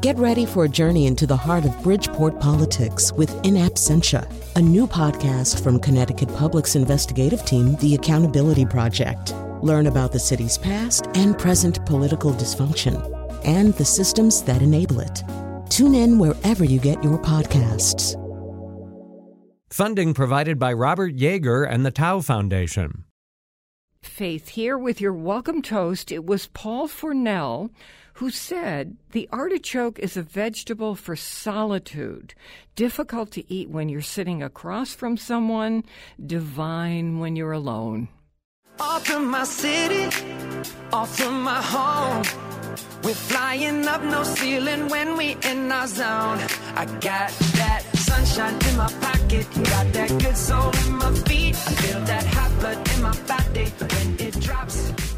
Get ready for a journey into the heart of Bridgeport politics with In Absentia, a new podcast from Connecticut Public's investigative team, The Accountability Project. Learn about the city's past and present political dysfunction and the systems that enable it. Tune in wherever you get your podcasts. Funding provided by Robert Yeager and the Tau Foundation. Faith here with your welcome toast. It was Paul Fournel who said the artichoke is a vegetable for solitude, difficult to eat when you're sitting across from someone, divine when you're alone. Off from my city, off from my home. We're flying up no ceiling when we in our zone. I got that sunshine in my pocket, got that good soul in my feet. I feel that hot blood in my body when it drops.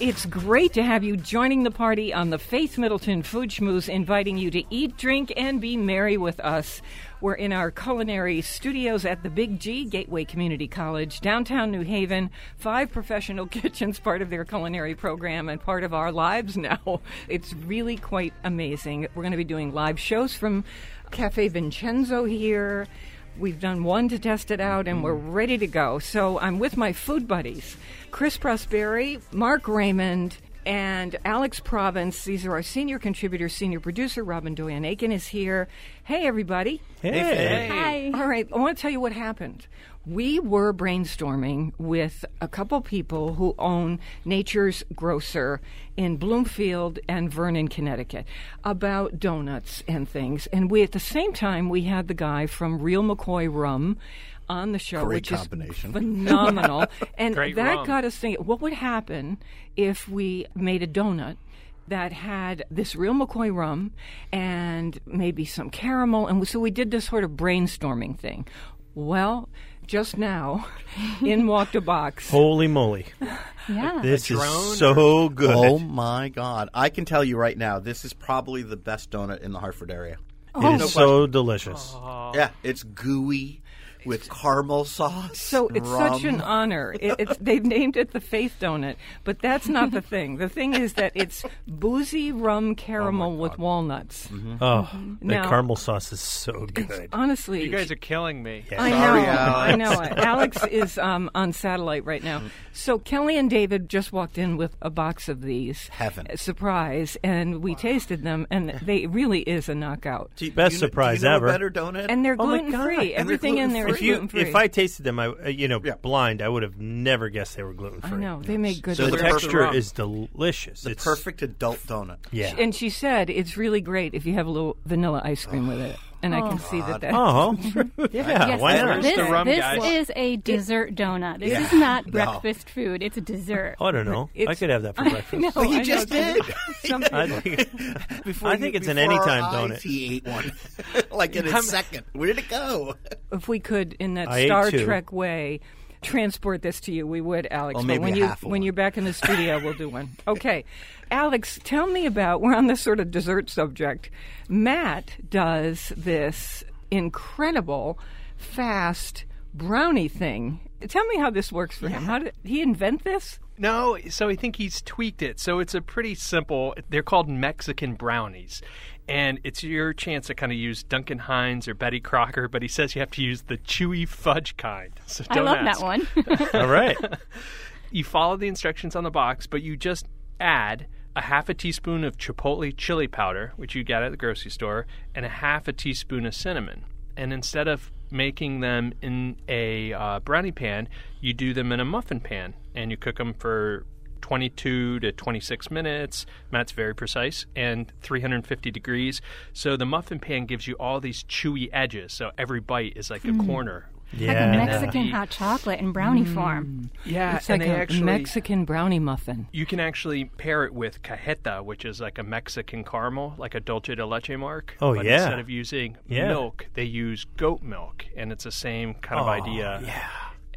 It's great to have you joining the party on the Faith Middleton Food Schmooze, inviting you to eat, drink, and be merry with us. We're in our culinary studios at the Big G, Gateway Community College, downtown New Haven. Five professional kitchens, part of their culinary program and part of our lives now. It's really quite amazing. We're going to be doing live shows from Cafe Vincenzo here. We've done one to test it out, and we're mm. ready to go. So I'm with my food buddies, Chris Prosperi, Mark Raymond, and Alex Province. These are our senior contributors, senior producer. Robyn Doyon Aitken is here. Hey, everybody. Hey. Hi. All right, I want to tell you what happened. We were brainstorming with a couple people who own Nature's Grocer in Bloomfield and Vernon, Connecticut, about donuts and things. And we, at the same time, we had the guy from Real McCoy Rum on the show, Great which combination. is phenomenal. and Great that rum. got us thinking, what would happen if we made a donut that had this real McCoy rum and maybe some caramel. And so we did this sort of brainstorming thing. Well, just now, in walked a box. Holy moly. Yeah. This is so good. Oh my God! I can tell you right now, this is probably the best donut in the Hartford area. it oh. is so delicious. Yeah, it's gooey with caramel sauce. So and it's such an honor. It, it's, they've named it the Faith Donut, but that's not the thing. The thing is that it's boozy rum oh caramel with walnuts. Mm-hmm. Mm-hmm. Oh, Now- the caramel sauce is so good. Honestly, You guys are killing me. I know, Sorry, I know. Alex is um, on satellite right now. Mm-hmm. So Kelly and David just walked in with a box of these. Heaven. Surprise, and we tasted them, and they really is a knockout. Do you- Best do you surprise do you know ever. A better donut. And they're Oh gluten God. free. And Everything in there is If you, gluten free. if I tasted them, I uh, you know Yeah. blind, I would have never guessed they were gluten free. I free. know they make good. So The the stuff. texture rum. is delicious. the it's perfect adult donut. Yeah. And she said it's really great if you have a little vanilla ice cream with it, and I oh, can see that. that Oh, yeah. Yes, why this, not? This, the rum, this is a dessert donut. This is not breakfast food. It's a dessert. Oh, I don't know. I could have that for I breakfast. know, oh, he I just know. did. I think, Before I you- think it's an before our anytime eyes, donut. He ate one, like in a I'm- second. Where did it go? if we could, in that I Star. Trek way, transport this to you, we would, Alex. Well, but maybe when you half when one. you're back in the studio, we'll do one. Okay, Alex, tell me about. We're on this sort of dessert subject. Matt does this incredible, fast brownie thing. Tell me how this works for him. How did he invent this? No, so I think he's tweaked it. So it's a pretty simple. They're called Mexican brownies, and it's your chance to kind of use Duncan Hines or Betty Crocker. But he says you have to use the chewy fudge kind. So I don't love ask. that one. All right. You follow the instructions on the box, but you just add a half a teaspoon of chipotle chili powder, which you get at the grocery store, and a half a teaspoon of cinnamon. And instead of making them in a uh, brownie pan, you do them in a muffin pan, and you cook them for 22 to 26 minutes. Matt's very precise, and 350 degrees. So the muffin pan gives you all these chewy edges. So every bite is like a hmm. corner. like Yeah. a Mexican hot chocolate in brownie hmm. form. Yeah, It's and like they a actually Mexican brownie muffin. You can actually pair it with cajeta, which is like a Mexican caramel, like a dulce de leche mark. Oh, but yeah. Instead of using Yeah. milk, they use goat milk, and it's the same kind of Oh, idea. yeah.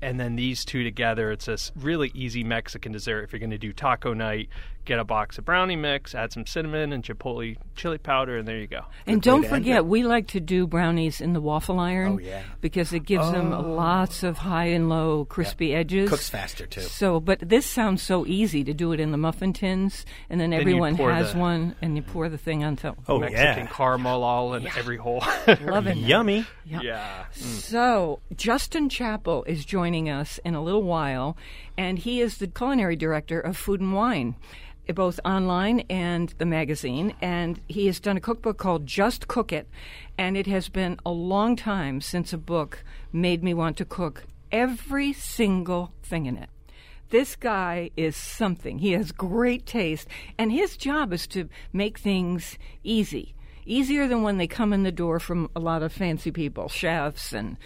And then these two together, it's a really easy Mexican dessert. If you're going to do taco night, get a box of brownie mix, add some cinnamon and chipotle chili powder, and there you go. And don't forget, we like to do brownies in the waffle iron. Oh, yeah. Because it gives them oh. lots of high and low crispy edges. Cooks faster, too. So, but this sounds so easy to do it in the muffin tins, and then you everyone has the- one, and you pour the thing on top. Oh, Mexican yeah. caramel all in every hole. Loving it. Yummy. yeah. Mm. So, Justin Chapple is joining us in a little while, and he is the culinary director of Food and Wine, both online and the magazine. And he has done a cookbook called Just Cook It, and it has been a long time since a book made me want to cook every single thing in it. This guy is something. He has great taste, and his job is to make things easy. Easier than when they come in the door from a lot of fancy people, chefs and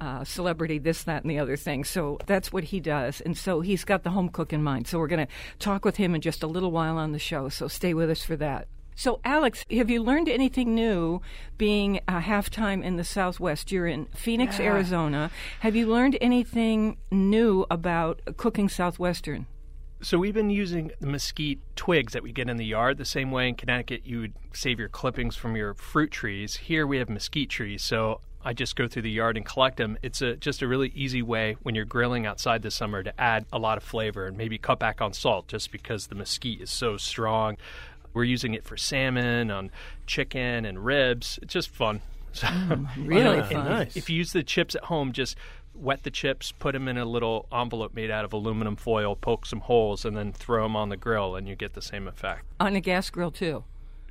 uh, celebrity, this, that, and the other thing. So that's what he does. And so he's got the home cook in mind. So we're going to talk with him in just a little while on the show. So stay with us for that. So, Alex, have you learned anything new being a halftime in the Southwest? You're in Phoenix, Arizona. Have you learned anything new about cooking Southwestern? So we've been using the mesquite twigs that we get in the yard the same way in Connecticut you would save your clippings from your fruit trees. Here we have mesquite trees, so I just go through the yard and collect them. It's a, just a really easy way when you're grilling outside this summer to add a lot of flavor and maybe cut back on salt just because the mesquite is so strong. We're using it for salmon, on chicken and ribs. It's just fun. So, mm, uh, Really Yeah, fun. nice. if you use the chips at home, just wet the chips, put them in a little envelope made out of aluminum foil, poke some holes, and then throw them on the grill, and you get the same effect. On a gas grill, too.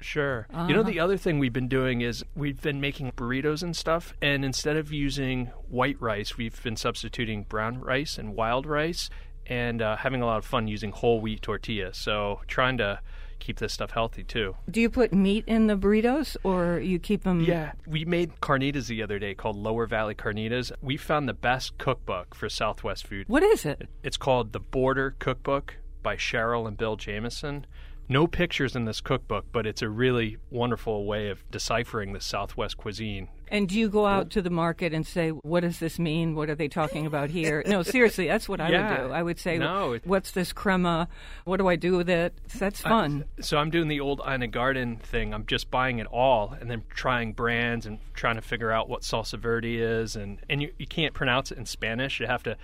Sure. You know, the other thing we've been doing is we've been making burritos and stuff, and instead of using white rice, we've been substituting brown rice and wild rice, and uh, having a lot of fun using whole wheat tortillas. So trying to keep this stuff healthy too. Do you put meat in the burritos or you keep them? Yeah, we made carnitas the other day called Lower Valley Carnitas. We found the best cookbook for Southwest food. What is it? It's called The Border Cookbook by Cheryl and Bill Jamison. No pictures in this cookbook, but it's a really wonderful way of deciphering the Southwest cuisine. And do you go out to the market and say, what does this mean? What are they talking about here? no, seriously, that's what I Yeah. would do. I would say, No, what's this crema? What do I do with it? That's fun. So I'm doing the old Ina Garten thing. I'm just buying it all and then trying brands and trying to figure out what salsa verde is. And, and you, you can't pronounce it in Spanish. You have to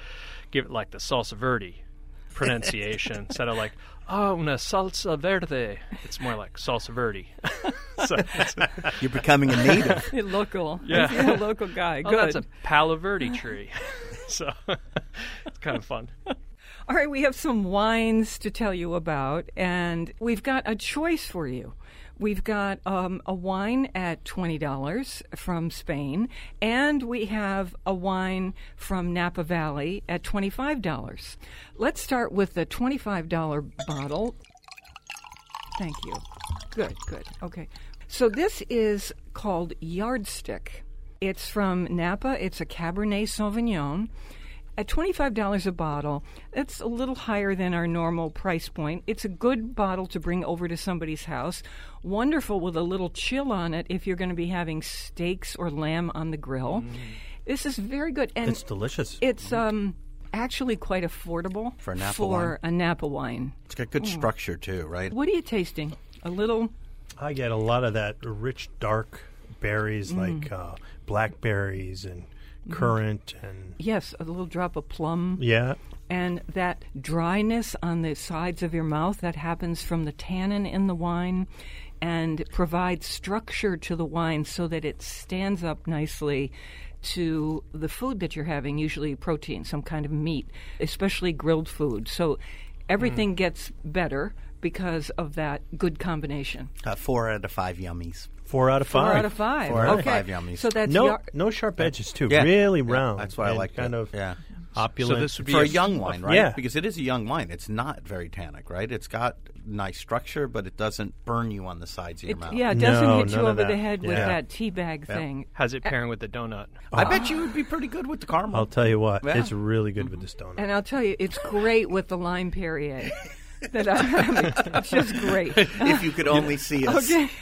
give it like the salsa verde pronunciation instead of like, oh, una salsa verde. It's more like salsa verde. so, it's- You're becoming a native. local. Yeah. You're a local guy. oh, Good. that's a palo verde tree. so it's kind of fun. All right, we have some wines to tell you about, and we've got a choice for you. We've got um, a wine at $20 from Spain, and we have a wine from Napa Valley at $25. Let's start with the $25 bottle. Thank you. Good, good. Okay. So this is called Yardstick. It's from Napa. It's a Cabernet Sauvignon. At $25 a bottle, that's a little higher than our normal price point. It's a good bottle to bring over to somebody's house. Wonderful with a little chill on it if you're going to be having steaks or lamb on the grill. This is very good. And It's delicious. it's um, actually quite affordable For a Napa for a Napa wine. It's got good structure too, right? What are you tasting? A little I get a lot of that rich, dark berries like uh, blackberries and currant and Yes, a little drop of plum. yeah. And that dryness on the sides of your mouth that happens from the tannin in the wine and provides structure to the wine so that it stands up nicely to the food that you're having, usually protein, some kind of meat, especially grilled food. So everything gets better because of that good combination. Uh, four out of five yummies. Four out of five. Four out of five. Four out of okay. five yummies. So that's No, yar- no sharp edges too. Yeah. Really Yeah, round. that's why I like kind it. of Yeah. opulent. So this would be For a a- young wine, right? yeah. Because it is a young wine. It's not very tannic, right? It's got nice structure, but it doesn't burn you on the sides of your it, mouth. yeah, it doesn't No, hit you over the that. head with that tea bag thing. How's it pairing with the donut? I bet you would be pretty good with the caramel. I'll tell you what, Yeah. it's really good with mm-hmm. this donut. And I'll tell you, it's great with the lime Perrier. that I'm having. It's just great. if you could only see us. Okay.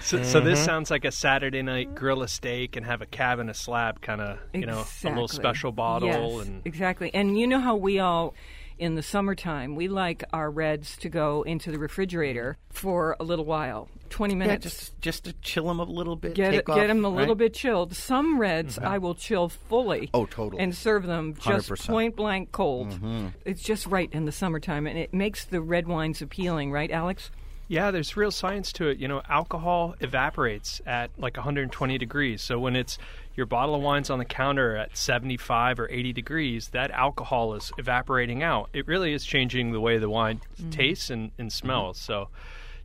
So, so this mm-hmm. sounds like a Saturday night grill a steak and have a cab and a slab kind of, you know, a little special bottle Yes, and exactly. And you know how we all in the summertime, we like our reds to go into the refrigerator for a little while, 20 Yeah, minutes. just just to chill them a little bit. Get take it, off, get them a little right? bit chilled. Some reds mm-hmm. I will chill fully. Oh, totally. And serve them just 100%. point blank cold. Mm-hmm. It's just right in the summertime, and it makes the red wines appealing, right, Alex? Yeah, there's real science to it. You know, alcohol evaporates at like 120 degrees. So when it's your bottle of wine's on the counter at 75 or 80 degrees, that alcohol is evaporating out. It really is changing the way the wine mm-hmm. tastes and, and mm-hmm. smells. So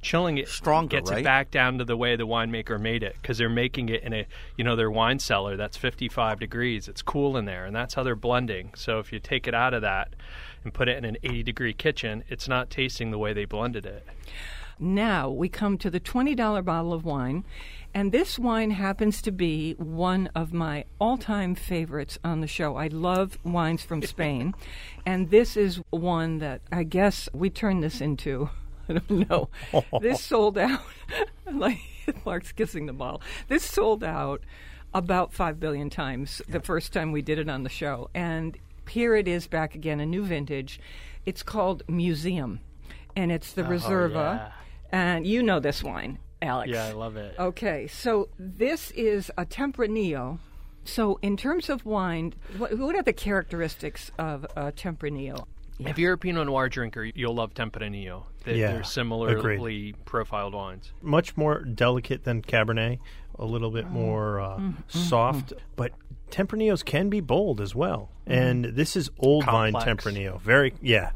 chilling it Stronger, gets right? it back down to the way the winemaker made it because they're making it in a you know their wine cellar that's 55 degrees. It's cool in there, and that's how they're blending. So if you take it out of that and put it in an 80 degree kitchen, it's not tasting the way they blended it. Now we come to the $20 bottle of wine, and this wine happens to be one of my all time favorites on the show. I love wines from Spain, and this is one that I guess we turned this into. I don't know. this sold out. like Mark's kissing the bottle. This sold out about 5 billion times the first time we did it on the show. And here it is back again, a new vintage. It's called Museum, and it's the oh, Reserva. yeah. And you know this wine, Alex. Yeah, I love it. Okay, so this is a Tempranillo. So, in terms of wine, what, what are the characteristics of a Tempranillo? If you're a Pinot Noir drinker, you'll love Tempranillo. They, Yeah, They're similarly profiled wines. Much more delicate than Cabernet, a little bit more uh, soft, but Tempranillos can be bold as well. And this is old vine Tempranillo. Very, yeah.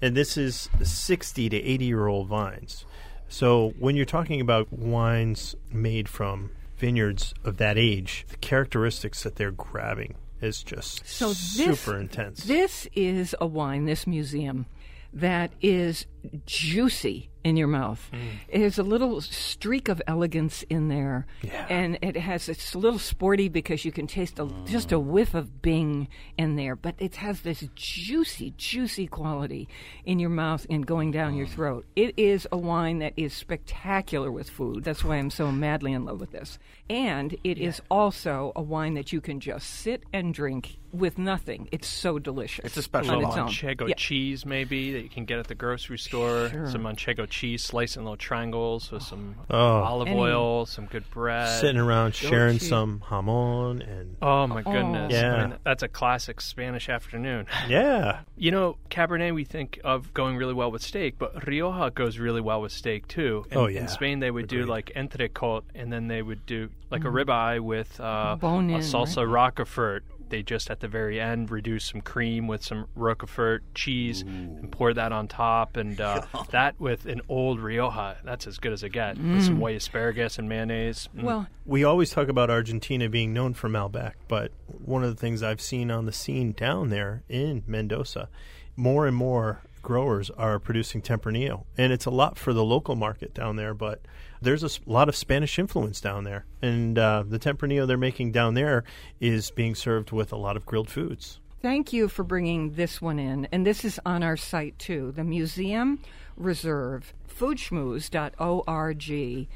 And this is 60 to 80 year old vines. So when you're talking about wines made from vineyards of that age, the characteristics that they're grabbing is just So this, super intense. This is a wine, this museum, that is juicy in your mouth. Mm. It has a little streak of elegance in there, and it has it's a little sporty because you can taste a, just a whiff of Bing in there, but it has this juicy, juicy quality in your mouth and going down Mm. your throat. It is a wine that is spectacular with food. That's why I'm so madly in love with this. And it is also a wine that you can just sit and drink with nothing. It's so delicious. It's a special on its own. manchego Yeah. cheese, maybe that you can get at the grocery store. Sure. Some manchego cheese sliced in little triangles with some Oh. olive Any- oil, some good bread. Sitting around sharing cheese. some jamon and Oh my goodness! Yeah. I mean, that's a classic Spanish afternoon. yeah, You know, Cabernet we think of going really well with steak, but Rioja goes really well with steak too. In, Oh, yeah. In Spain, they would do Agreed. like entrecote, and then they would do like a ribeye with uh, Bone a in, salsa roquefort. They just at the very end reduce some cream with some roquefort cheese and pour that on top, and uh, that with an old Rioja, that's as good as it gets. With some white asparagus and mayonnaise. Mm. Well, we always talk about Argentina being known for Malbec, but one of the things I've seen on the scene down there in Mendoza, more and more growers are producing Tempranillo, and it's a lot for the local market down there. But there's a lot of Spanish influence down there, and uh, the Tempranillo they're making down there is being served with a lot of grilled foods. Thank you for bringing this one in. And this is on our site too. The Museum Reserve, foodschmooze.org.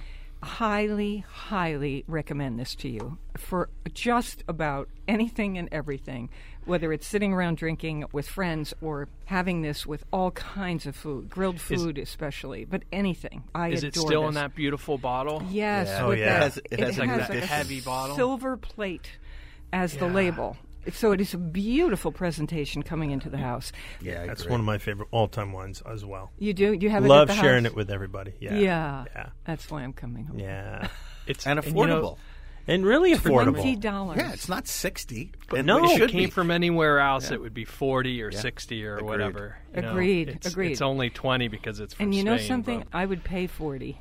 Highly, highly recommend this to you for just about anything and everything, whether it's sitting around drinking with friends or having this with all kinds of food, grilled food especially, but anything. I Is it adore still this. in that beautiful bottle? Yes, Yeah. Oh, yeah. that, It has- it has, like, has that a heavy bottle. silver plate as the label. So it is a beautiful presentation coming into the house. Yeah, I That's agree. one of my favorite all-time ones as well. You do? You have it Love at the sharing house? it with everybody. Yeah, Yeah. yeah, That's why I'm coming home. yeah, It's and you know, affordable. And really affordable. Twenty dollars. yeah, it's not sixty. But no, it should it came be. from anywhere else, it would be 40 or 60 or Agreed. whatever. you know. Agreed, It's, agreed. It's only 20 because it's from And you know something? but- I would pay forty.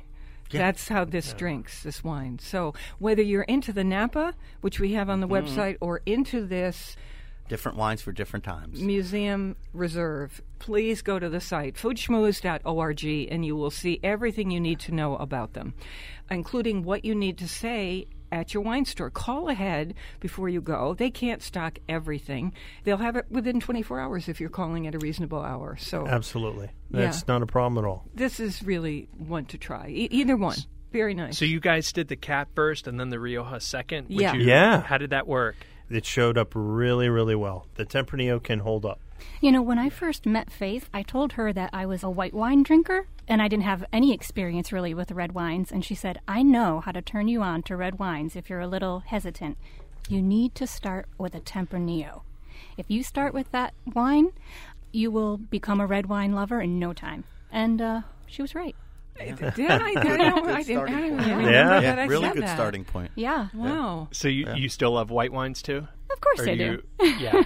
That's how this drinks, this wine. So whether you're into the Napa, which we have on the Mm-hmm. website, or into this different wines for different times. Museum Reserve, please go to the site, foodschmooze.org, and you will see everything you need to know about them, including what you need to say at your wine store. Call ahead before you go. They can't stock everything. They'll have it within 24 hours if you're calling at a reasonable hour. So Absolutely, Yeah. that's not a problem at all. this is really one to try. E- either one. Very nice. So you guys did the cat first and then the Rioja second? Would Yeah. you- Yeah. How did that work? It showed up really, really well. The Tempranillo can hold up. You know, when I first met Faith, I told her that I was a white wine drinker and I didn't have any experience really with red wines. And she said, I know how to turn you on to red wines if you're a little hesitant. You need to start with a Tempranillo. If you start with that wine, you will become a red wine lover in no time. And uh, she was right. Did I? Did I, don't, I didn't, I don't even remember Yeah. that I really said good that. starting point. Yeah, Wow. So you, you still love white wines too? Of course Or I do do. you, yeah,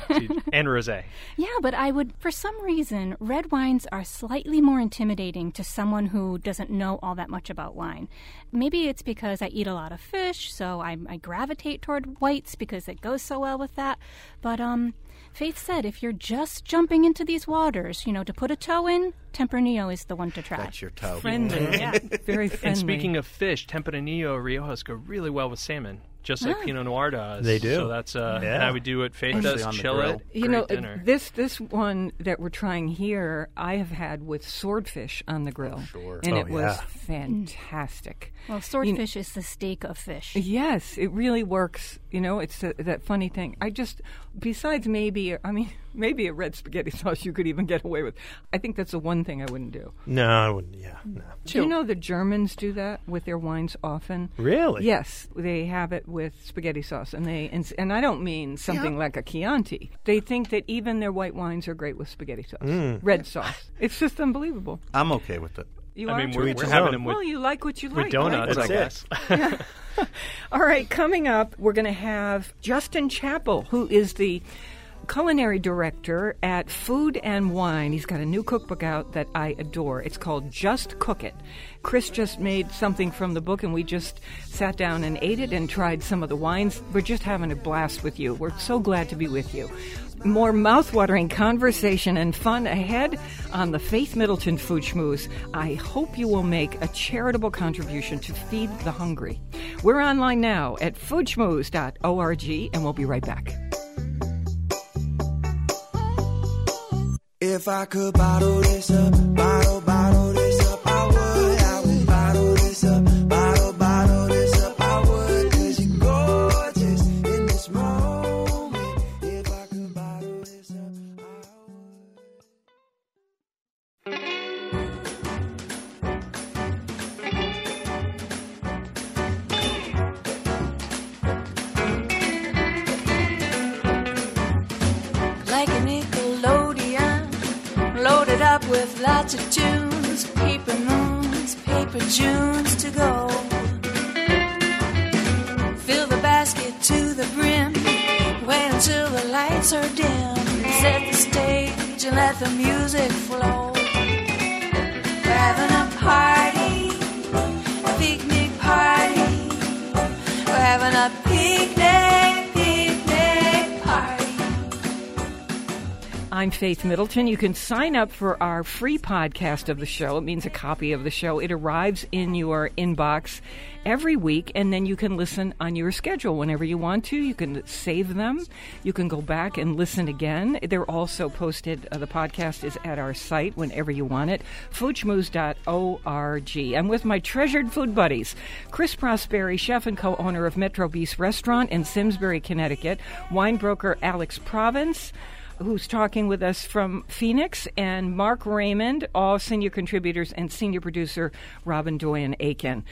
and rosé. Yeah, but I would, for some reason, red wines are slightly more intimidating to someone who doesn't know all that much about wine. Maybe it's because I eat a lot of fish, so I, I gravitate toward whites because it goes so well with that. But um, Faith said if you're just jumping into these waters, you know, to put a toe in, Tempranillo is the one to try. That's your toe. Friendly. Yeah. Very friendly. And speaking of fish, Tempranillo Riojas go really well with salmon, just like Pinot Noir does. They do. So that's uh, Yeah. and I would do it. Faith Especially does, on the chill grill. it. you know, dinner. this this one that we're trying here, I have had with swordfish on the grill, sure. and Oh, it was yeah. fantastic. Well, swordfish is the steak of fish. Yes, it really works. You know, it's a, that funny thing. I just, besides maybe, I mean, maybe a red spaghetti sauce you could even get away with. I think that's the one thing I wouldn't do. No, I wouldn't. Yeah, no. Do you know the Germans do that with their wines often? Really? Yes, they have it with spaghetti sauce, and they and, and I don't mean something like a Chianti. They think that even their white wines are great with spaghetti sauce, Mm. red sauce. It's just unbelievable. I'm okay with it. You I are mean, too? we're, we're having them with, well, you like what you with like. donuts, right? I That's guess. All right, coming up, we're going to have Justin Chapple, who is the culinary director at Food and Wine. He's got a new cookbook out that I adore. It's called Just Cook It. Chris just made something from the book, and we just sat down and ate it and tried some of the wines. We're just having a blast with you. We're so glad to be with you. More mouthwatering conversation and fun ahead on the Faith Middleton Food Schmooze. I hope you will make a charitable contribution to feed the hungry. We're online now at foodschmooze.org, and we'll be right back. If I could bottle this up, bottle, bottle with lots of tunes, paper moons, paper Junes to go. Fill the basket to the brim, wait until the lights are dim, set the stage and let the music flow. We're having a party, a picnic party. We're having a I'm Faith Middleton. You can sign up for our free podcast of the show. It means a copy of the show. It arrives in your inbox every week, and then you can listen on your schedule whenever you want to. You can save them. You can go back and listen again. They're also posted. Uh, the podcast is at our site whenever you want it. Foodschmooze.org. I'm with my treasured food buddies, Chris Prosperi, chef and co-owner of Metro Bis Restaurant in Simsbury, Connecticut, wine broker Alex Province who's talking with us from Phoenix, and Mark Raymond, all senior contributors, and senior producer Robyn Doyon Aitken.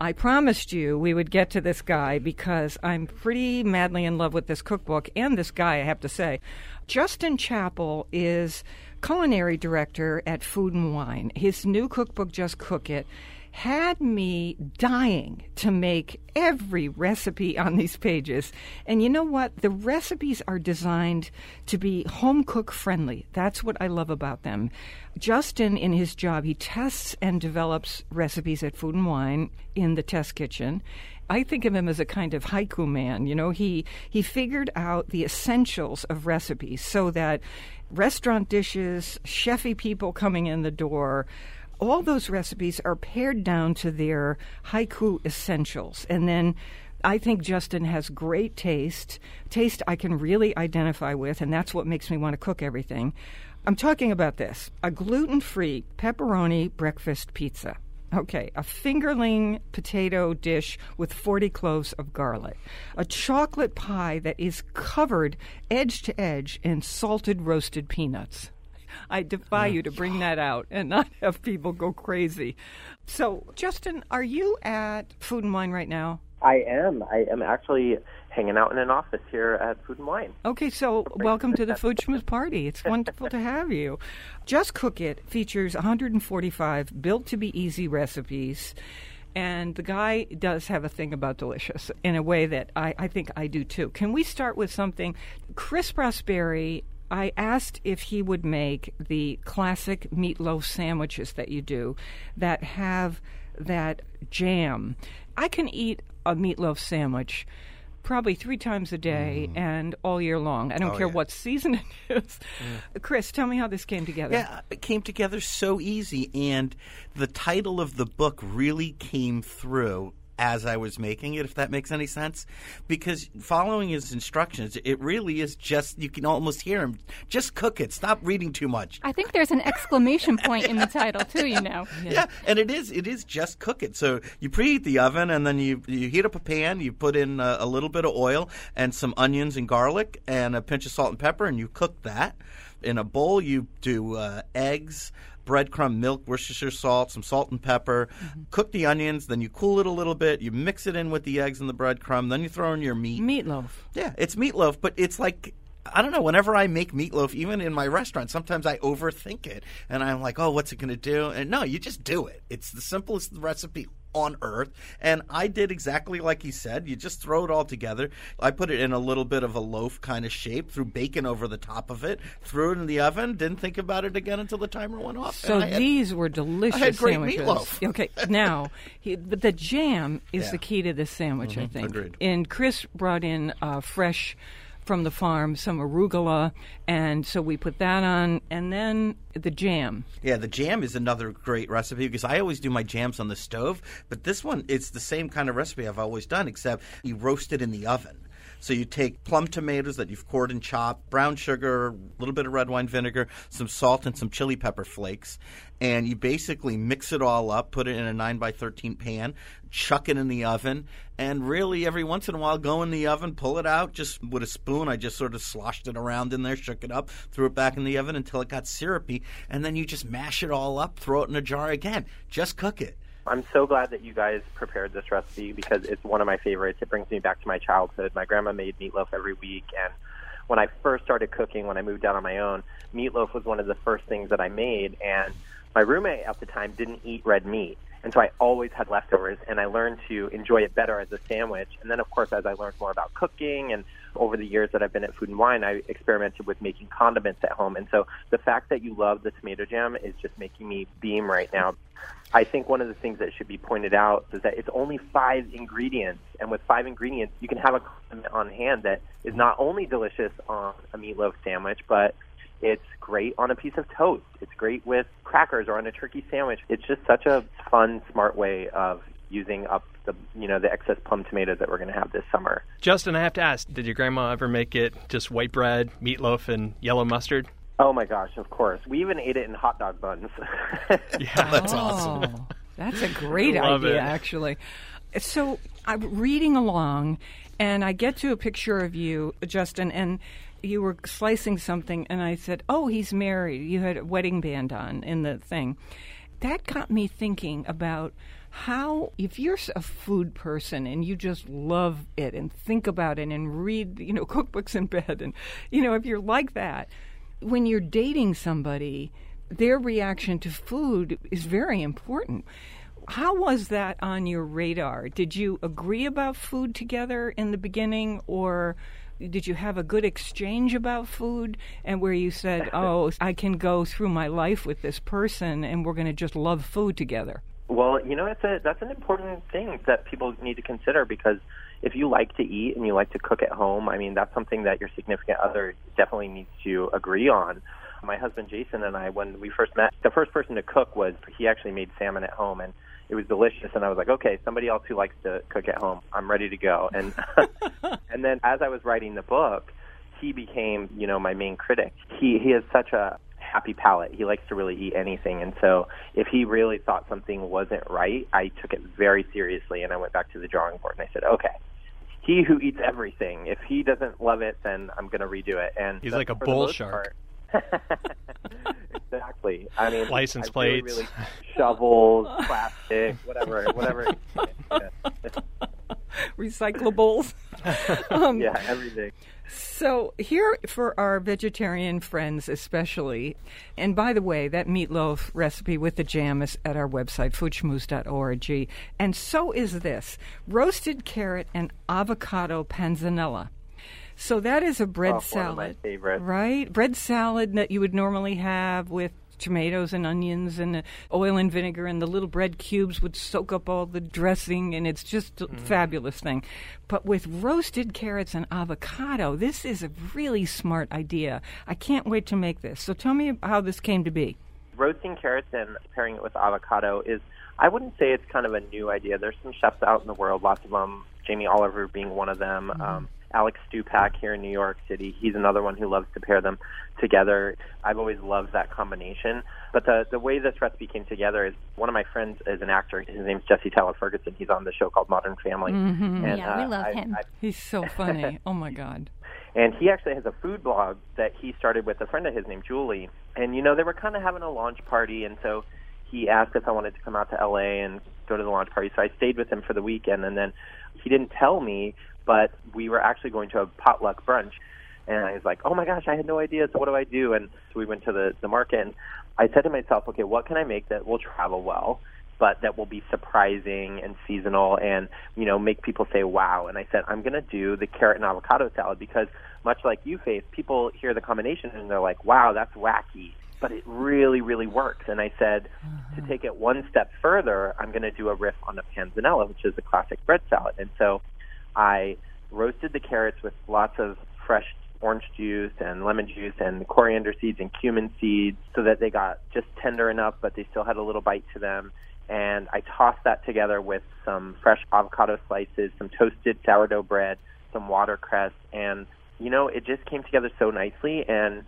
I promised you we would get to this guy because I'm pretty madly in love with this cookbook and this guy, I have to say. Justin Chapple is culinary director at Food and Wine. His new cookbook, Just Cook It, had me dying to make every recipe on these pages. And you know what? The recipes are designed to be home cook friendly. That's what I love about them. Justin, in his job, he tests and develops recipes at Food and Wine in the test kitchen. I think of him as a kind of haiku man. You know, he he figured out the essentials of recipes so that restaurant dishes, chefy people coming in the door, all those recipes are pared down to their haiku essentials. And then I think Justin has great taste, taste I can really identify with, and that's what makes me want to cook everything. I'm talking about this a gluten free pepperoni breakfast pizza. Okay, a fingerling potato dish with 40 cloves of garlic, a chocolate pie that is covered edge to edge in salted roasted peanuts. I defy you to bring that out and not have people go crazy. So, Justin, are you at Food and Wine right now? I am. I am actually hanging out in an office here at Food and Wine. Okay, so welcome to the Food Schmooze Party. It's wonderful to have you. Just Cook It features 145 built to be easy recipes. And the guy does have a thing about delicious in a way that I, I think I do too. Can we start with something? Chris Prosperi, I asked if he would make the classic meatloaf sandwiches that you do that have that jam. I can eat a meatloaf sandwich probably three times a day and all year long. I don't Mm. Oh, care yeah. what season it is. Chris, tell me how this came together. Yeah, it came together so easy, and the title of the book really came through as I was making it, if that makes any sense. Because following his instructions, it really is just, you can almost hear him, just cook it, stop reading too much. I think there's an exclamation point in the title too. You know. Yeah. and it is. It is just cook it. So you preheat the oven, and then you you heat up a pan. You put in a, a little bit of oil and some onions and garlic and a pinch of salt and pepper, and you cook that. In a bowl, you do uh, eggs. Breadcrumb, milk, Worcestershire salt, some salt and pepper. Mm-hmm. Cook the onions, then you cool it a little bit. You mix it in with the eggs and the breadcrumb. Then you throw in your meat. Meatloaf. Yeah, it's meatloaf, but it's like I don't know. Whenever I make meatloaf, even in my restaurant, sometimes I overthink it, and I'm like, "Oh, what's it going to do?" And no, you just do it. It's the simplest recipe on earth, and I did exactly like he said. You just throw it all together. I put it in a little bit of a loaf kind of shape, threw bacon over the top of it, threw it in the oven. Didn't think about it again until the timer went off. So I had- these were delicious I had great sandwiches. meatloaf. Okay, now he, but the jam is Yeah. the key to this sandwich, I think. agreed. And Chris brought in uh, fresh from the farm some arugula, and so we put that on, and then the jam. Yeah, the jam is another great recipe because I always do my jams on the stove, but this one it's the same kind of recipe I've always done except you roast it in the oven. So you take plum tomatoes that you've cored and chopped, brown sugar, a little bit of red wine vinegar, some salt, and some chili pepper flakes, and you basically mix it all up, put it in a nine by thirteen pan, chuck it in the oven, and really every once in a while go in the oven, pull it out, just with a spoon. I just sort of sloshed it around in there, shook it up, threw it back in the oven until it got syrupy, and then you just mash it all up, throw it in a jar again. Just cook it. I'm so glad that you guys prepared this recipe because it's one of my favorites. It brings me back to my childhood. My grandma made meatloaf every week, and when I first started cooking, when I moved out on my own, meatloaf was one of the first things that I made. And my roommate at the time didn't eat red meat, and so I always had leftovers, and I learned to enjoy it better as a sandwich. And then, of course, as I learned more about cooking and over the years that I've been at Food and Wine, I experimented with making condiments at home. And so the fact that you love the tomato jam is just making me beam right now. I think one of the things that should be pointed out is that it's only five ingredients, and with five ingredients, you can have a condiment on hand that is not only delicious on a meatloaf sandwich, but it's great on a piece of toast. It's great with crackers or on a turkey sandwich. It's just such a fun, smart way of using up the you know the excess plum tomatoes that we're going to have this summer. Justin, I have to ask, did your grandma ever make it just white bread, meatloaf, and yellow mustard? Oh my gosh, of course. We even ate it in hot dog buns. Yeah, That's awesome. Oh, that's a great Love idea, it. actually. So I'm reading along, and I get to a picture of you, Justin, and you were slicing something, and I said, "Oh, he's married." You had a wedding band on in the thing. That got me thinking about how, if you're a food person and you just love it and think about it and read, you know, cookbooks in bed, and you know, if you're like that, when you're dating somebody, their reaction to food is very important. How was that on your radar? Did you agree about food together in the beginning, or did you have a good exchange about food and where you said, Oh, I can go through my life with this person and we're going to just love food together? Well, you know, that's a that's an important thing that people need to consider because if you like to eat and you like to cook at home, I mean, that's something that your significant other definitely needs to agree on. My husband Jason and I, when we first met, the first person to cook was he actually made salmon at home, and it was delicious. And I was like, okay, somebody else who likes to cook at home, I'm ready to go. And and then as I was writing the book, he became, you know, my main critic. He he has such a happy palate. He likes to really eat anything. And so if he really thought something wasn't right, I took it very seriously and I went back to the drawing board and I said, okay, he who eats everything, if he doesn't love it, then I'm going to redo it. And He's like a bull shark. part- exactly. I mean, License I really, plates. really shovels, plastic, whatever, whatever. Recyclables. um, yeah, everything. So, here for our vegetarian friends, especially, and by the way, that meatloaf recipe with the jam is at our website, foodschmooze.org. And so is this roasted carrot and avocado panzanella. So, that is a bread Oh, one of my salad. Right? Bread salad that you would normally have with tomatoes and onions and oil and vinegar and the little bread cubes would soak up all the dressing and it's just a fabulous thing but with roasted carrots and avocado this is a really smart idea i can't wait to make this so tell me how this came to be roasting carrots and pairing it with avocado is I wouldn't say it's kind of a new idea. There's some chefs out in the world, lots of them. Jamie Oliver being one of them. Um, Alex Stupak here in New York City, he's another one who loves to pair them together. I've always loved that combination. But the the way this recipe came together is one of my friends is an actor. His name's Jesse Tyler Ferguson. He's on the show called Modern Family. And, Yeah, we uh, love I- him. I he's so funny oh my god and he actually has a food blog that he started with a friend of his named Julie. And you know, they were kind of having a launch party, and so he asked if I wanted to come out to LA and go to the launch party. So I stayed with him for the weekend, and then he didn't tell me, but we were actually going to a potluck brunch. And I was like, "Oh my gosh, I had no idea. So what do I do?" And so we went to the the market, and I said to myself, "Okay, what can I make that will travel well?" but that will be surprising and seasonal and you know make people say wow and i said i'm going to do the carrot and avocado salad because much like you face people hear the combination and they're like wow that's wacky but it really really works and i said to mm-hmm. take it one step further i'm going to do a riff on the panzanella which is a classic bread salad and so i roasted the carrots with lots of fresh orange juice and lemon juice and coriander seeds and cumin seeds so that they got just tender enough but they still had a little bite to them and I tossed that together with some fresh avocado slices, some toasted sourdough bread, some watercress, and you know, it just came together so nicely. And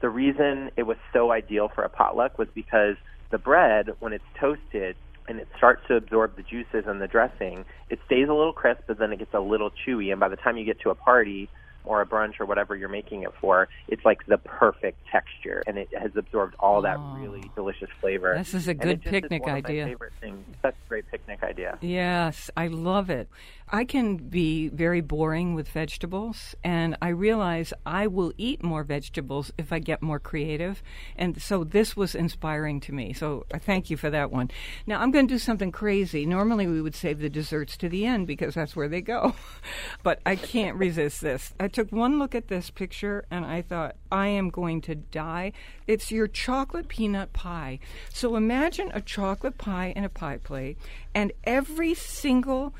the reason it was so ideal for a potluck was because the bread, when it's toasted and it starts to absorb the juices and the dressing, it stays a little crisp, but then it gets a little chewy. And by the time you get to a party, or a brunch or whatever you're making it for, it's like the perfect texture, and it has absorbed all that oh. really delicious flavor. This is a good picnic one of my idea. favorite things. Such a great picnic idea. Yes, I love it. I can be very boring with vegetables, and I realize I will eat more vegetables if I get more creative. And so this was inspiring to me. So I thank you for that one. Now I'm going to do something crazy. Normally we would save the desserts to the end because that's where they go. but I can't resist this. I took one look at this picture and I thought, I am going to die. It's your chocolate peanut pie. So imagine a chocolate pie in a pie plate, and every single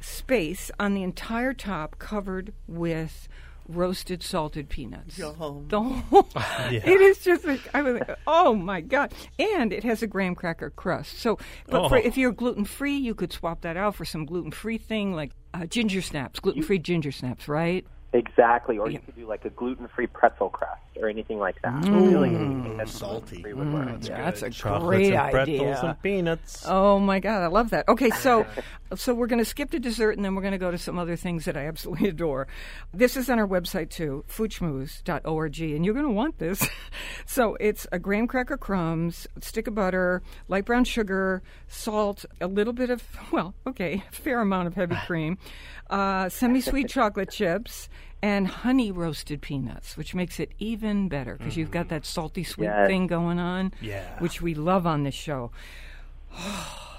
space on the entire top covered with roasted salted peanuts. The whole, it is just like I was like, oh my god! And it has a graham cracker crust. So, but for, Oh. if you're gluten free, you could swap that out for some gluten free thing like uh, ginger snaps, gluten free ginger snaps, right? Exactly. Or you could do like a gluten-free pretzel crust or anything like that. Really anything that's Salty. gluten-free would work. Yeah. That's a Chocolates great and pretzels idea. and peanuts. Oh my god, I love that. Okay, so so we're going to skip to dessert and then we're going to go to some other things that I absolutely adore. This is on our website too, foodschmooze.org, and you're going to want this. so it's a graham cracker crumbs, stick of butter, light brown sugar, salt, a little bit of well, okay, fair amount of heavy cream, uh, semi-sweet chocolate chips. And honey roasted peanuts, which makes it even better because you've got mm. that salty sweet Yes. thing going on, Yeah. which we love on this show.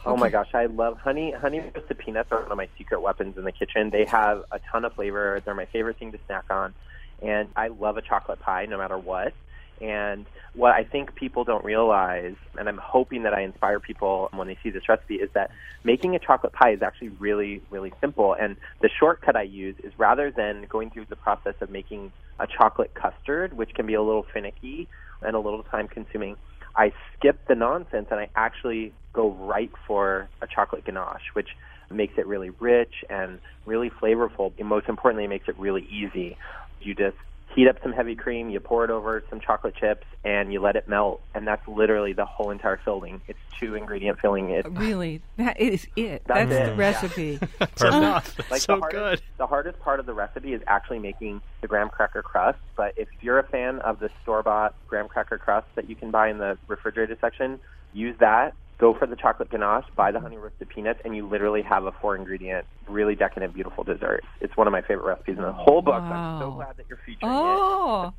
Oh my gosh, I love honey. Honey roasted peanuts are one of my secret weapons in the kitchen. They have a ton of flavor. They're my favorite thing to snack on, and I love a chocolate pie no matter what. And what I think people don't realize, and I'm hoping that I inspire people when they see this recipe, is that making a chocolate pie is actually really, really simple. And the shortcut I use is rather than going through the process of making a chocolate custard, which can be a little finicky and a little time consuming, I skip the nonsense and I actually go right for a chocolate ganache, which makes it really rich and really flavorful. And most importantly, it makes it really easy. You just heat up some heavy cream, you pour it over some chocolate chips, and you let it melt. And that's literally the whole entire filling. It's two ingredient filling. It's uh, Really, that is it. That's That's, it, the yeah. recipe. Perfect. Uh-huh. like so the hardest, good. The hardest part of the recipe is actually making the graham cracker crust. But if you're a fan of the store bought graham cracker crust that you can buy in the refrigerated section, use that. Go for the chocolate ganache, buy the honey roasted peanuts, and you literally have a four ingredient, really decadent, beautiful dessert. It's one of my favorite recipes in the whole book. I'm so Wow. glad that you're featuring it. Oh,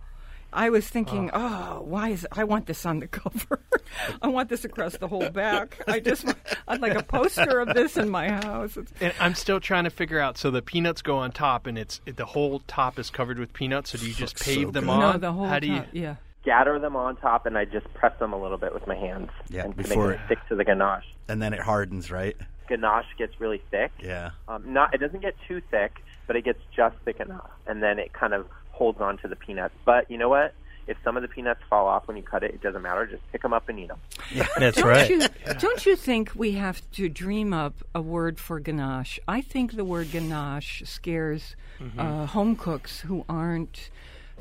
I was thinking, oh, oh why is I want this on the cover? I want this across the whole back. I just, I'd like a poster of this in my house. It's, And I'm still trying to figure out. So the peanuts go on top, and it's it, the whole top is covered with peanuts. So do you just Looks pave so them good. on? no, the whole How do you? yeah. Scatter them on top, and I just press them a little bit with my hands Yeah, and before- make it stick to the ganache. And then it hardens, right? Ganache gets really thick. Yeah. Um, not it doesn't get too thick, but it gets just thick enough, and then it kind of holds on to the peanuts. But you know what? If some of the peanuts fall off when you cut it, it doesn't matter. Just pick them up and eat them. That's Don't right. you, don't you think we have to dream up a word for ganache? I think the word ganache scares uh, home cooks who aren't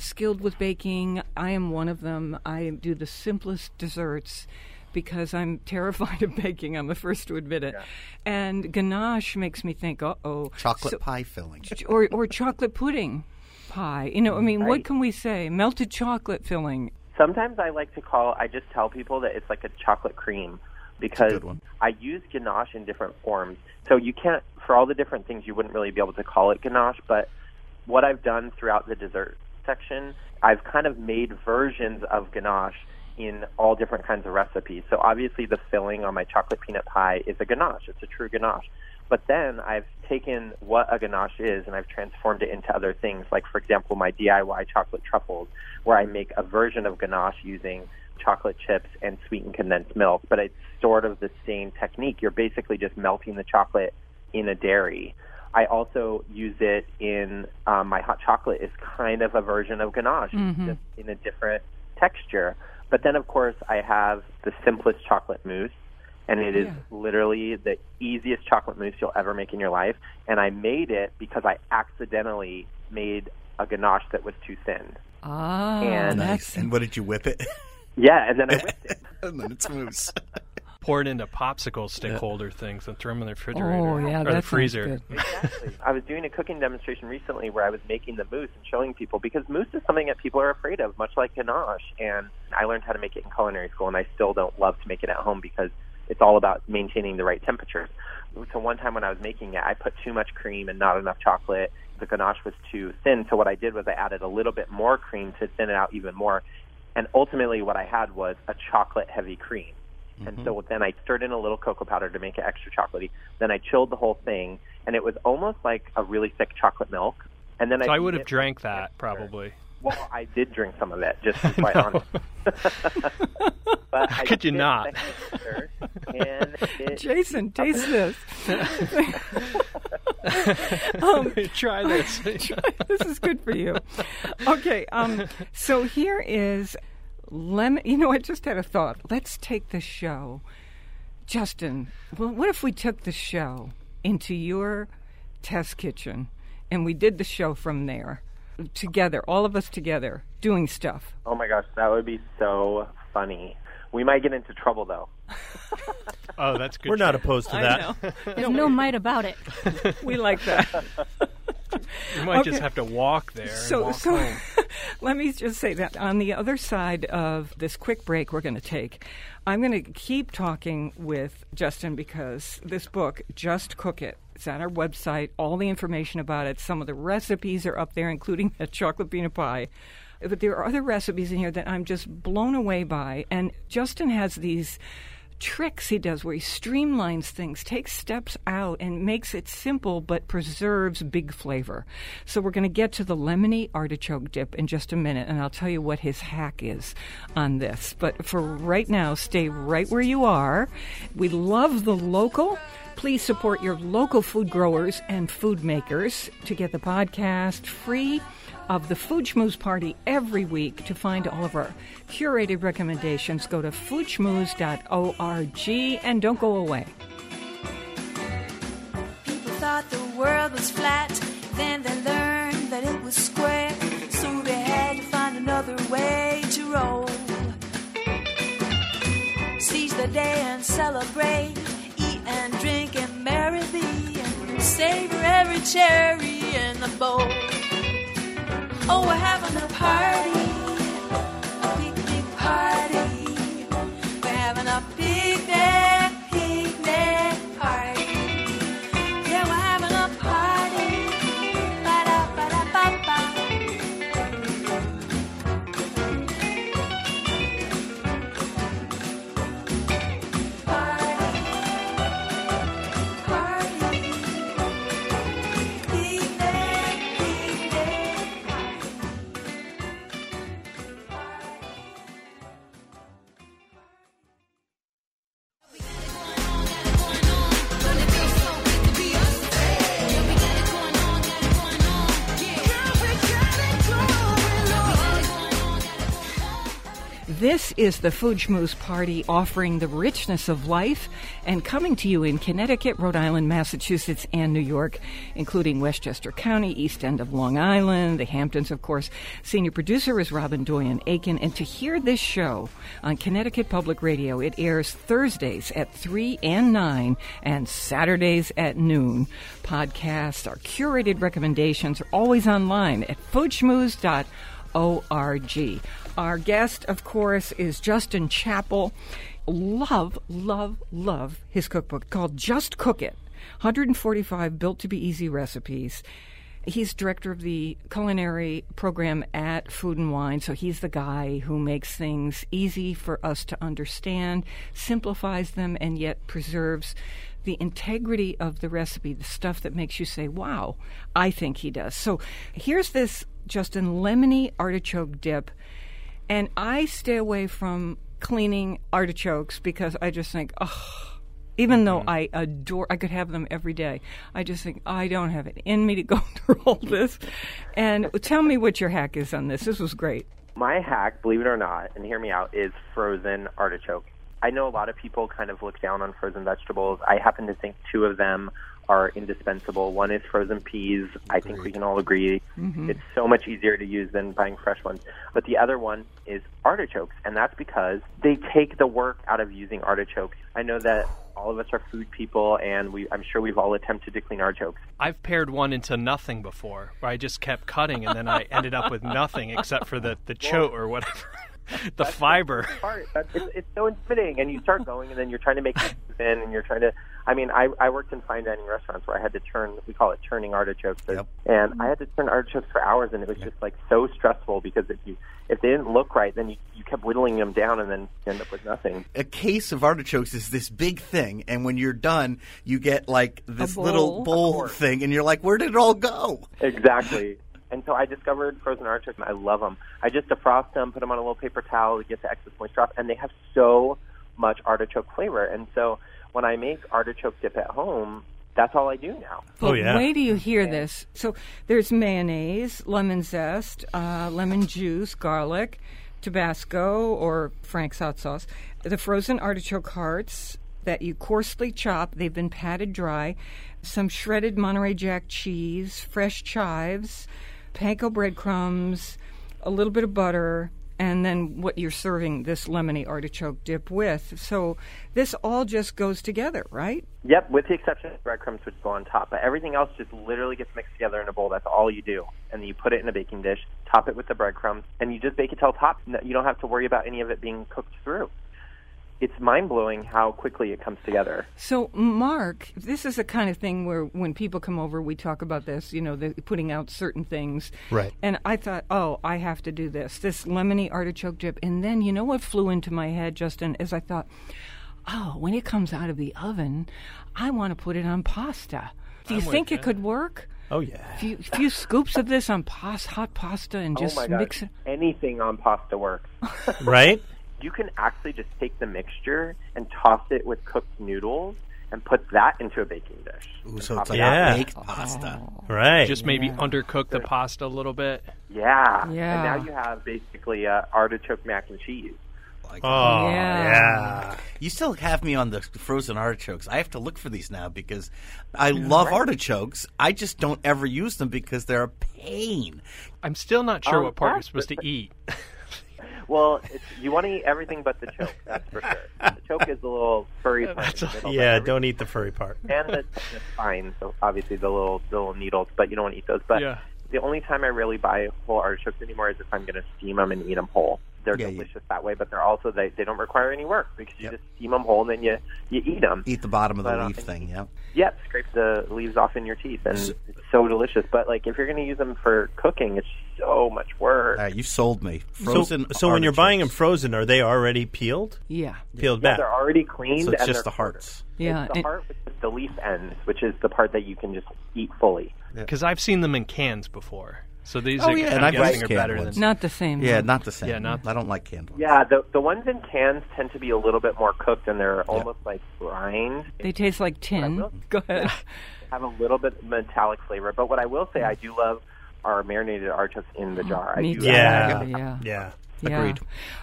skilled with baking. I am one of them. I do the simplest desserts because I'm terrified of baking. I'm the first to admit it. And ganache makes me think, uh oh. Chocolate pie filling. Or, or chocolate pudding pie. You know, I mean, what can we say? Melted chocolate filling. Sometimes I like to call. I just tell people that it's like a chocolate cream because. I use ganache in different forms. So you can't, for all the different things, you wouldn't really be able to call it ganache. But what I've done throughout the dessert section, I've kind of made versions of ganache in all different kinds of recipes. So obviously the filling on my chocolate peanut pie is a ganache. It's a true ganache. But then I've taken what a ganache is and I've transformed it into other things. Like, for example, my DIY chocolate truffles, where I make a version of ganache using chocolate chips and sweetened condensed milk. But it's sort of the same technique. You're basically just melting the chocolate in a dairy. I also use it in um, my hot chocolate is kind of a version of ganache, Mm-hmm. just in a different texture. But then, of course, I have the simplest chocolate mousse, and it is Yeah. literally the easiest chocolate mousse you'll ever make in your life. And I made it because I accidentally made a ganache that was too thin. Ah, And- that's And what did you whip it? Yeah, and then I whipped it. and then it's mousse. Pour it into popsicle stick holder things and throw them in the refrigerator Oh, yeah, or that the freezer. good. Exactly. I was doing a cooking demonstration recently where I was making the mousse and showing people because mousse is something that people are afraid of, much like ganache. And I learned how to make it in culinary school, and I still don't love to make it at home because it's all about maintaining the right temperatures. So one time when I was making it, I put too much cream and not enough chocolate. The ganache was too thin, so what I did was I added a little bit more cream to thin it out even more. And ultimately, what I had was a chocolate heavy cream. And so then I stirred in a little cocoa powder to make it extra chocolatey. Then I chilled the whole thing, and it was almost like a really thick chocolate milk. And then So I, I would have drank that Nestler. probably. Well, I did drink some of it, just to be quite honest. but I could you not? second Nestler, And it, Jason, taste this. um, Try this. this is good for you. Okay, um, so here is lemon. You know, I just had a thought. Let's take the show, Justin. Well, what if we took the show into your test kitchen and we did the show from there together, all of us together, doing stuff? oh my gosh, that would be so funny. We might get into trouble though. oh, that's good. We're not opposed to I that. know. There's no might about it. We like that. You might just have to walk there. So, walk so let me just say that on the other side of this quick break we're going to take, I'm going to keep talking with Justin because this book, Just Cook It, it's on our website. All the information about it, some of the recipes are up there, including that chocolate peanut pie. But there are other recipes in here that I'm just blown away by. And Justin has these tricks he does where he streamlines things, takes steps out, and makes it simple but preserves big flavor. So we're going to get to the lemony artichoke dip in just a minute, and I'll tell you what his hack is on this. But for right now, stay right where you are. We love the local. Please support your local food growers and food makers to get the podcast free of the Food Party every week. To find all of our curated recommendations, go to foodschmooze.org and don't go away. People thought the world was flat, then they learned that it was square. So they had to find another way to roll. Seize the day and celebrate. Eat and drink and merry be. And savor every cherry in the bowl. Oh, we're having a party. Is the Food Schmooze Party offering the richness of life and coming to you in Connecticut, Rhode Island, Massachusetts, and New York, including Westchester County, East End of Long Island, the Hamptons, of course. Senior producer is Robyn Doyon Aitken. And to hear this show on Connecticut Public Radio, it airs Thursdays at 3 and 9 and Saturdays at noon. Podcasts, our curated recommendations are always online at foodschmooze.org. Our guest, of course, is Justin Chapple. Love, love, love his cookbook called Just Cook It 145 Built to Be Easy Recipes. He's director of the culinary program at Food and Wine, so he's the guy who makes things easy for us to understand, simplifies them, and yet preserves the integrity of the recipe, the stuff that makes you say, wow, I think he does. So here's this Justin lemony artichoke dip. And I stay away from cleaning artichokes because I just think, oh, even though I adore, I could have them every day. I just think I don't have it in me to go through all this. And tell me what your hack is on this. This was great. My hack, believe it or not, and hear me out, is frozen artichoke. I know a lot of people kind of look down on frozen vegetables. I happen to think two of them are indispensable. One is frozen peas. I think we can all agree mm-hmm. it's so much easier to use than buying fresh ones. But the other one is artichokes, and that's because they take the work out of using artichokes. I know that all of us are food people, and we, I'm sure we've all attempted to clean artichokes. I've pared one into nothing before, where I just kept cutting and then I ended up with nothing except for the, the choke or whatever. the fiber. part. That's, it's, it's so intimidating, and you start going, and then you're trying to make it in, and you're trying to. I mean, I I worked in fine dining restaurants where I had to turn. We call it turning artichokes, Yep. and I had to turn artichokes for hours, and it was just like so stressful because if you if they didn't look right, then you you kept whittling them down, and then you end up with nothing. a case of artichokes is this big thing, and when you're done, you get like this bowl. little bowl thing, and you're like, "Where did it all go?" Exactly. And so I discovered frozen artichokes. and I love them. I just defrost them, put them on a little paper towel to get the excess moisture off, and they have so much artichoke flavor. And so when I make artichoke dip at home, that's all I do now. Oh, yeah. Wait till you hear this. So there's mayonnaise, lemon zest, uh, lemon juice, garlic, Tabasco or Frank's hot sauce, the frozen artichoke hearts that you coarsely chop. They've been patted dry. Some shredded Monterey Jack cheese, fresh chives, panko breadcrumbs, a little bit of butter, and then what you're serving this lemony artichoke dip with. So this all just goes together, right? Yep, with the exception of breadcrumbs, which go on top. But everything else just literally gets mixed together in a bowl. That's all you do. And then you put it in a baking dish, top it with the breadcrumbs, and you just bake it till top. You don't have to worry about any of it being cooked through. It's mind blowing how quickly it comes together. So, Mark, this is the kind of thing where when people come over, we talk about this, you know, the, putting out certain things. Right. And I thought, oh, I have to do this, this lemony artichoke dip. And then, you know what flew into my head, Justin, is I thought, oh, when it comes out of the oven, I want to put it on pasta. Do you I'm think ya. it could work? Oh yeah. A few, few scoops of this on pas- hot pasta and oh just oh my mix gosh, it. anything on pasta works. Right? You can actually just take the mixture and toss it with cooked noodles and put that into a baking dish. Ooh, so it's like. Yeah. baked pasta. Right. Just maybe undercook the pasta a little bit. Yeah. Yeah. And now you have basically uh, artichoke mac and cheese. I got Oh, Yeah. yeah. You still have me on the frozen artichokes. I have to look for these now because I love artichokes. I just don't ever use them because they're a pain. I'm still not sure Um, what part you're supposed to eat. Well, it's, you want to eat everything but the choke. That's for sure. The choke is the little furry part. in the middle, Yeah, don't eat the furry part. and the, the spine. So obviously the little the little needles, but you don't want to eat those. But Yeah. the only time I really buy whole artichokes anymore is if I'm going to steam them and eat them whole. They're Yeah, you- delicious that way, but they're also they, they don't require any work because you Yep. just steam them whole and then you you eat them. Eat the bottom of the But, uh, leaf thing, yeah. Yeah, scrape the leaves off in your teeth, and it's so delicious. But like if you're going to use them for cooking, it's so much work. All right, you sold me. So, Frozen. so when you're buying them frozen, are they already peeled? Yeah. Peeled Yeah, back. they're already cleaned. so it's and just the hearts. Yeah. It's the and- heart with the leaf ends, which is the part that you can just eat fully. Because I've seen them in cans before. So these Oh, are, yeah. And I've guessing used are canned better ones. than. not the same. Yeah, though. not the same. Yeah, not- I don't like canned ones. Yeah, the the ones in cans tend to be a little bit more cooked, and they're almost like rind. They taste like tin. will. Go ahead. have a little bit of metallic flavor. But what I will say, I do love our marinated artichokes in the jar. I Me do. Yeah. Yeah. Yeah. Yeah. Agreed.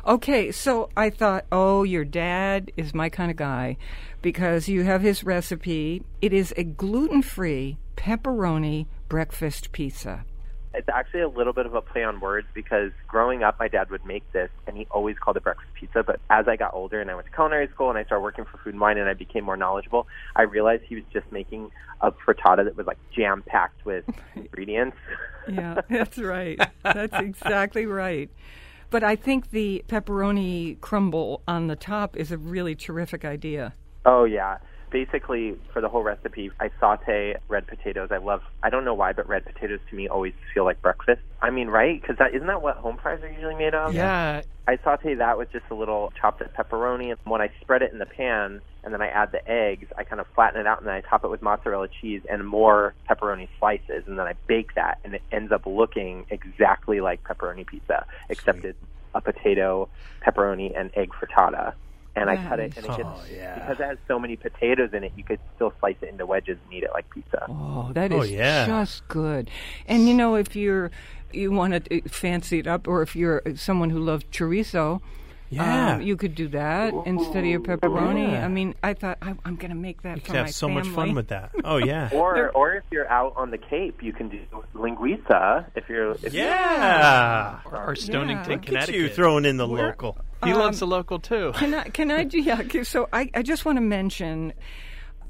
Okay, so I thought, oh, your dad is my kind of guy because you have his recipe. It is a gluten free pepperoni breakfast pizza. It's actually a little bit of a play on words because growing up, my dad would make this, and he always called it breakfast pizza. But as I got older and I went to culinary school and I started working for Food and Wine and I became more knowledgeable, I realized he was just making a frittata that was like jam packed with ingredients. Yeah, that's right. That's exactly right. But I think the pepperoni crumble on the top is a really terrific idea. Oh yeah. Basically, for the whole recipe, I saute red potatoes. I love. I don't know why, but red potatoes to me always feel like breakfast. I mean, right? Because that isn't that what home fries are usually made of? Yeah, I saute that with just a little chopped up pepperoni, and when I spread it in the pan, and then I add the eggs, I kind of flatten it out, and then I top it with mozzarella cheese and more pepperoni slices, and then I bake that, and it ends up looking exactly like pepperoni pizza, except it's a potato, pepperoni, and egg frittata. And I cut it, and it gets Oh, yeah. because it has so many potatoes in it, you could still slice it into wedges and eat it like pizza. Oh, that oh, is Oh, yeah. just good. And you know, if you're you want to uh, fancy it up, or if you're uh, someone who loves chorizo, Yeah. um, you could do that instead of your pepperoni. Yeah. I mean, I thought I, I'm going to make that You for could my have so much fun with that. Oh yeah. Or, or if you're out on the Cape, you can do linguiça. If you're, if yeah. or, or Stonington, Yeah. Look at Connecticut. you throwing in the Where- local. he Um, loves the local too. Can I? Can I do? Yeah. So I, I just want to mention.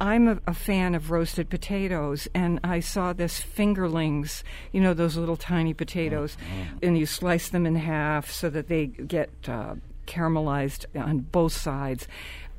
I'm a, a fan of roasted potatoes, and I saw this fingerlings, you know, those little tiny potatoes, and you slice them in half so that they get uh, caramelized on both sides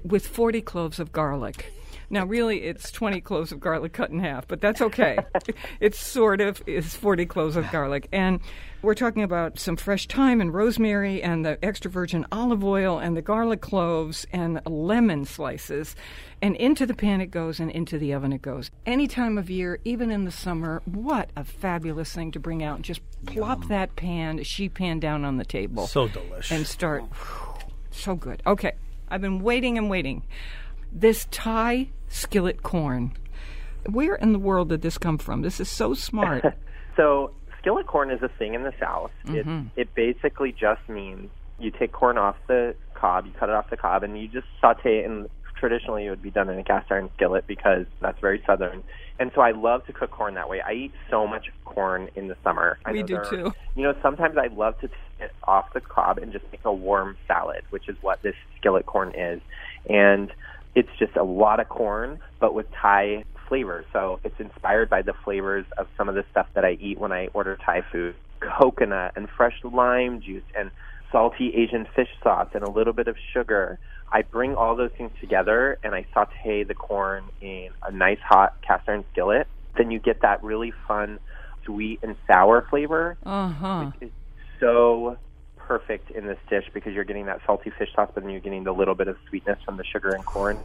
with 40 cloves of garlic. Now, really, it's 20 cloves of garlic cut in half, but that's okay. it's sort of is 40 cloves of garlic. And we're talking about some fresh thyme and rosemary and the extra virgin olive oil and the garlic cloves and lemon slices. And into the pan it goes and into the oven it goes. Any time of year, even in the summer, what a fabulous thing to bring out just plop that pan, sheet pan down on the table So delicious. and start. So good. Okay, I've been waiting and waiting. This Thai skillet corn. Where in the world did this come from? This is so smart. So skillet corn is a thing in the South. Mm-hmm. It it basically just means you take corn off the cob, you cut it off the cob, and you just saute it. And traditionally, it would be done in a cast iron skillet because that's very southern. And so I love to cook corn that way. I eat so much corn in the summer. I We do are- too. You know, sometimes I love to take it off the cob and just make a warm salad, which is what this skillet corn is. And it's just a lot of corn, but with Thai flavors. So it's inspired by the flavors of some of the stuff that I eat when I order Thai food coconut and fresh lime juice and salty Asian fish sauce and a little bit of sugar. I bring all those things together and I saute the corn in a nice hot cast iron skillet. Then you get that really fun sweet and sour flavor Uh huh. is so perfect in this dish because you're getting that salty fish sauce, but then you're getting the little bit of sweetness from the sugar and corn.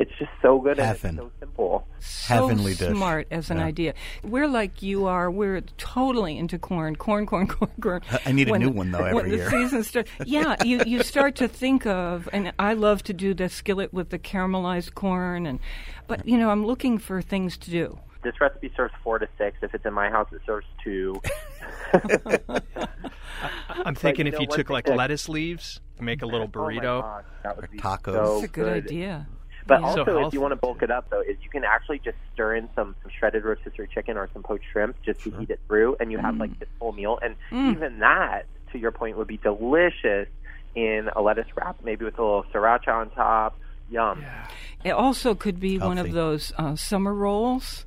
It's just so good and Heaven. it's so simple. So Heavenly dish. smart as an Yeah. idea. We're like you are. We're totally into corn, corn, corn, corn, corn. I need a When new one, though, when every the year. season starts. Yeah, you you start to think of, and I love to do the skillet with the caramelized corn, and but you know I'm looking for things to do. This recipe serves four to six. If it's in my house, it serves two. I'm thinking you if you one took like that- lettuce leaves make a little Oh burrito. gosh, that would be tacos. so That's a good idea. But Yeah. also, So if you want to bulk it up, though, is you can actually just stir in some, some shredded rotisserie chicken or some poached shrimp just to heat it through, and you have Mm. like this whole meal. And even that, to your point, would be delicious in a lettuce wrap, maybe with a little sriracha on top. Yum. It also could be one of those uh, summer rolls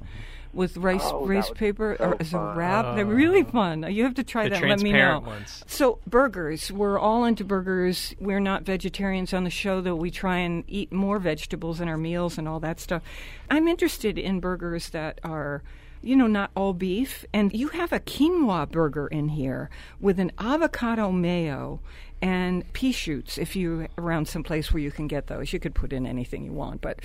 with rice Oh, rice paper so or as a fun. wrap. They're really oh. fun. You have to try Oh. The that. Let me know. ones. So burgers, we're all into burgers. We're not vegetarians on the show, though. We try and eat more vegetables in our meals and all that stuff. I'm interested in burgers that are. You know, not all beef. And you have a quinoa burger in here with an avocado mayo and pea shoots if you're around someplace where you can get those. You could put in anything you want. But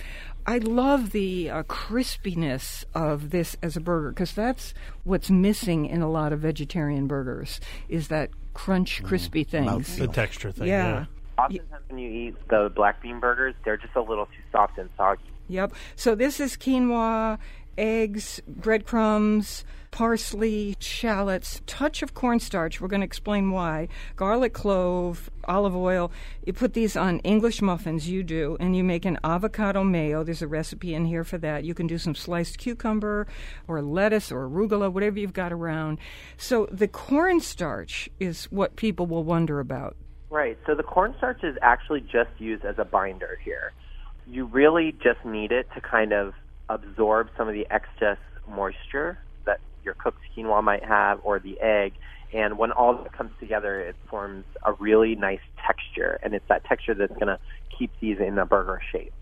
I love the uh, crispiness of this as a burger because that's what's missing in a lot of vegetarian burgers is that crunch, crispy things. The texture thing. Yeah. yeah. Oftentimes, when you eat the black bean burgers, they're just a little too soft and soggy. Yep. So this is quinoa, eggs, breadcrumbs, parsley, shallots, touch of cornstarch. We're going to explain why. Garlic clove, olive oil. You put these on English muffins, you do, and you make an avocado mayo. There's a recipe in here for that. You can do some sliced cucumber or lettuce or arugula, whatever you've got around. So the cornstarch is what people will wonder about. Right. So the cornstarch is actually just used as a binder here. You really just need it to kind of absorb some of the excess moisture that your cooked quinoa might have or the egg. And when all that comes together, it forms a really nice texture. And it's that texture that's going to keep these in a burger shape.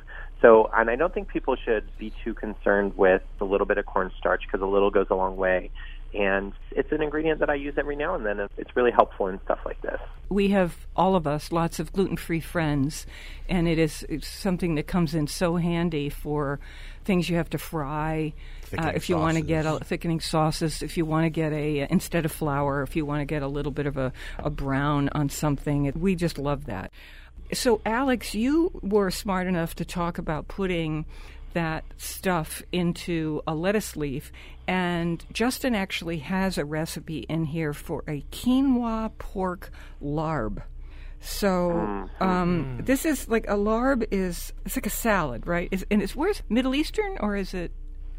So, and I don't think people should be too concerned with a little bit of cornstarch because a little goes a long way. And it's an ingredient that I use every now and then. It's really helpful in stuff like this. we have all of us lots of gluten-free friends and it is it's something that comes in so handy for things you have to fry uh, Thickening if you want to get a thickening sauces if you want to get a instead of flour if you want to get a little bit of a, a brown on something we just love that so alex you were smart enough to talk about putting that stuff into a lettuce leaf. And Justin actually has a recipe in here for a quinoa pork larb. So um, this is like a larb is it's like a salad, right? Is, and it's where's Middle Eastern or is it?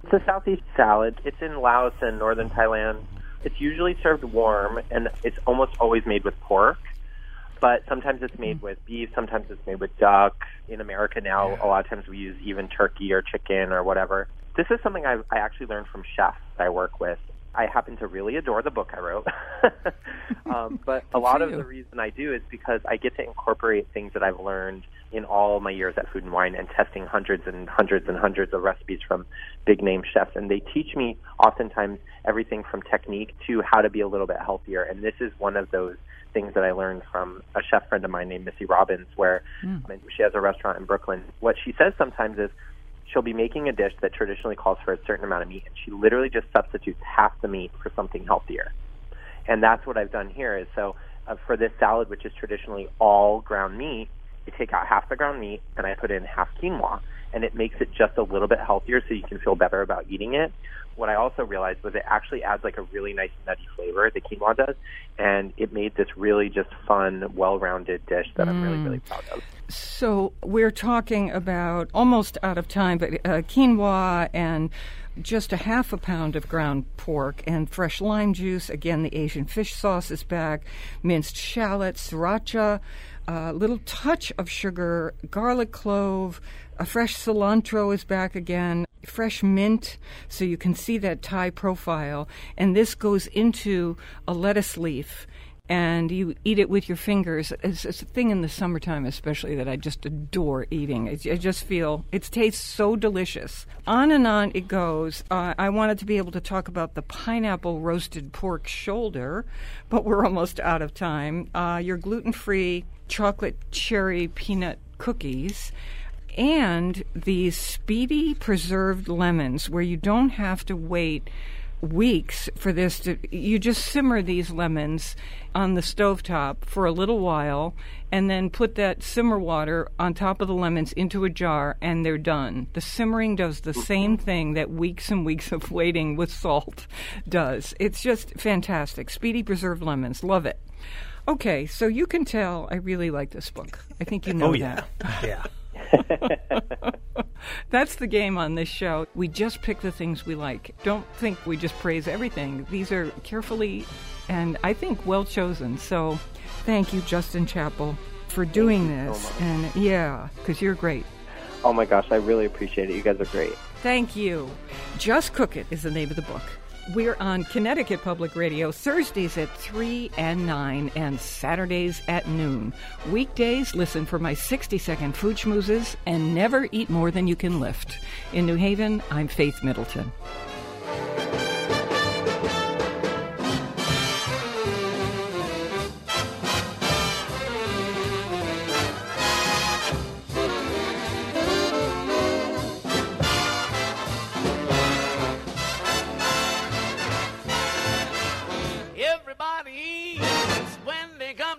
It's a Southeast salad. It's in Laos and northern Thailand. It's usually served warm, and it's almost always made with pork. But sometimes it's made with beef. Sometimes it's made with duck. In America now, a lot of times we use even turkey or chicken or whatever. This is something I, I actually learned from chefs I work with. I happen to really adore the book I wrote. um, but a lot of the reason I do is because I get to incorporate things that I've learned in all my years at Food and Wine and testing hundreds and hundreds and hundreds of recipes from big name chefs. And they teach me oftentimes everything from technique to how to be a little bit healthier. And this is one of those things that I learned from a chef friend of mine named Missy Robbins, where I mean, she has a restaurant in Brooklyn. What she says sometimes is, she'll be making a dish that traditionally calls for a certain amount of meat, and she literally just substitutes half the meat for something healthier. And that's what I've done here. Is so uh, for this salad, which is traditionally all ground meat, I take out half the ground meat and I put in half quinoa, and it makes it just a little bit healthier, so you can feel better about eating it. What I also realized was it actually adds like a really nice nutty flavor. The quinoa does, and it made this really just fun, well-rounded dish that I'm really, really proud of. So we're talking about almost out of time, but uh, quinoa and just a half a pound of ground pork and fresh lime juice. Again, the Asian fish sauce is back. Minced shallots, sriracha, a little touch of sugar, garlic clove, a fresh cilantro is back again. Fresh mint, so you can see that Thai profile. And this goes into a lettuce leaf and you eat it with your fingers. It's, it's a thing in the summertime, especially, that I just adore eating. I, just feel it tastes so delicious. On and on it goes. Uh, I wanted to be able to talk about the pineapple roasted pork shoulder, but we're almost out of time. Uh, your gluten free chocolate cherry peanut cookies and these speedy preserved lemons where you don't have to wait weeks for this to you just simmer these lemons on the stovetop for a little while and then put that simmer water on top of the lemons into a jar and they're done the simmering does the same thing that weeks and weeks of waiting with salt does it's just fantastic speedy preserved lemons love it Okay, so you can tell I really like this book. I think you know oh yeah, that. yeah. That's the game on this show. We just pick the things we like. Don't think we just praise everything. These are carefully and I think well chosen. So thank you, Justin Chapple, for doing you so this. and yeah, because you're great. Oh my gosh, I really appreciate it. You guys are great. Thank you. Just Cook It is the name of the book. We're on Connecticut Public Radio Thursdays at 3 and 9 and Saturdays at noon. Weekdays, listen for my 60 second food schmoozes and never eat more than you can lift. In New Haven, I'm Faith Middleton.